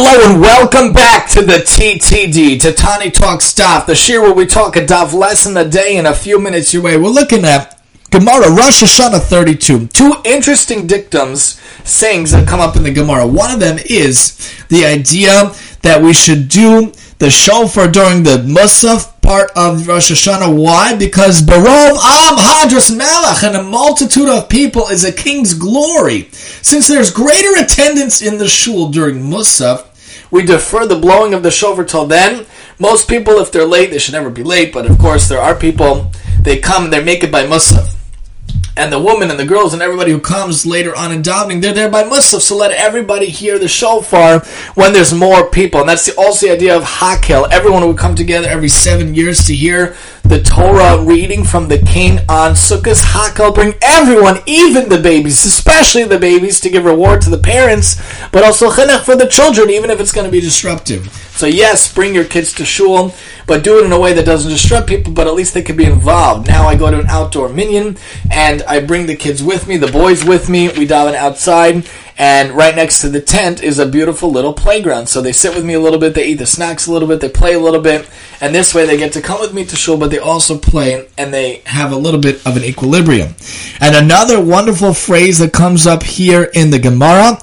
welcome back to the TTD, to Tani Talks Daf, the shiur where we talk a daf lesson a day in a few minutes your way. We're looking at Gemara, Rosh Hashanah 32. Two interesting dictums, sayings that come up in the Gemara. One of them is the idea that we should do the shofar during the Musaf part of Rosh Hashanah. Why? Because Barov Am Hadras Melech and a multitude of people is a king's glory. Since there's greater attendance in the shul during Musaf, we defer the blowing of the shofar till then. Most people, if they're late, they should never be late, but of course there are people, they come they make it by Musaf and the women and the girls and everybody who comes later on in davening, they're there by Musaf. So let everybody hear the shofar when there's more people. And that's the, also the idea of Hakel. Everyone would come together every seven years to hear the Torah reading from the king on Sukkot. Hakel bring everyone, even the babies, especially the babies, to give reward to the parents, but also chinuch for the children, even if it's going to be disruptive. So yes, bring your kids to shul, but do it in a way that doesn't disrupt people, but at least they can be involved. Now I go to an outdoor minyan, and I bring the kids with me, the boys with me, we daven outside, and right next to the tent is a beautiful little playground. So they sit with me a little bit, they eat the snacks a little bit, they play a little bit, and this way they get to come with me to shul, but they also play, and they have a little bit of an equilibrium. And another wonderful phrase that comes up here in the Gemara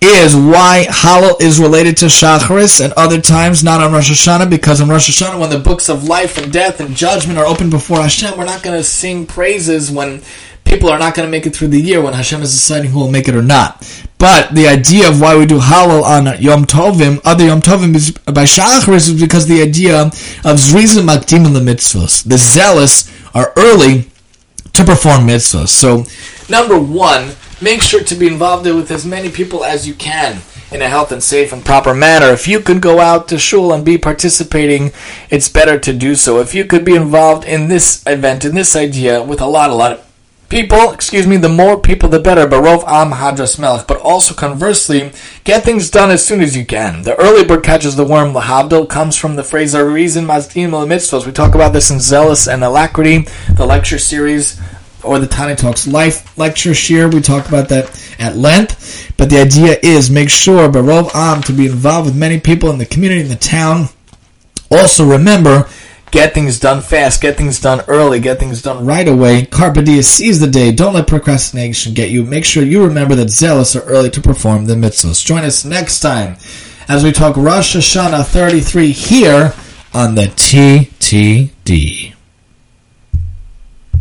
is why Hallel is related to Shacharis and other times not on Rosh Hashanah because on Rosh Hashanah when the books of life and death and judgment are open before Hashem, we're not going to sing praises when people are not going to make it through the year when Hashem is deciding who will make it or not. But the idea of why we do Hallel on Yom Tovim, other Yom Tovim is by Shacharis is because the idea of Zrizim Makdim the mitzvahs. The zealous are early to perform mitzvahs. So, number one, make sure to be involved with as many people as you can in a health and safe and proper manner. If you could go out to shul and be participating, it's better to do so. If you could be involved in this event, in this idea, with a lot, a lot of people, excuse me, the more people the better. Barov am hadras melech. But also conversely, get things done as soon as you can. The early bird catches the worm. Lahavdil comes from the phrase reason mazdim mitzvos. We talk about this in Zealous and Alacrity, the lecture series or the Tani Talks Life lecture shiur. We talk about that at length. But the idea is make sure Barov Am to be involved with many people in the community, in the town. Also remember, get things done fast, get things done early, get things done right away. Carpe diem, seize the day. Don't let procrastination get you. Make sure you remember that zealous are early to perform the mitzvahs. Join us next time as we talk Rosh Hashanah 33 here on the TTD.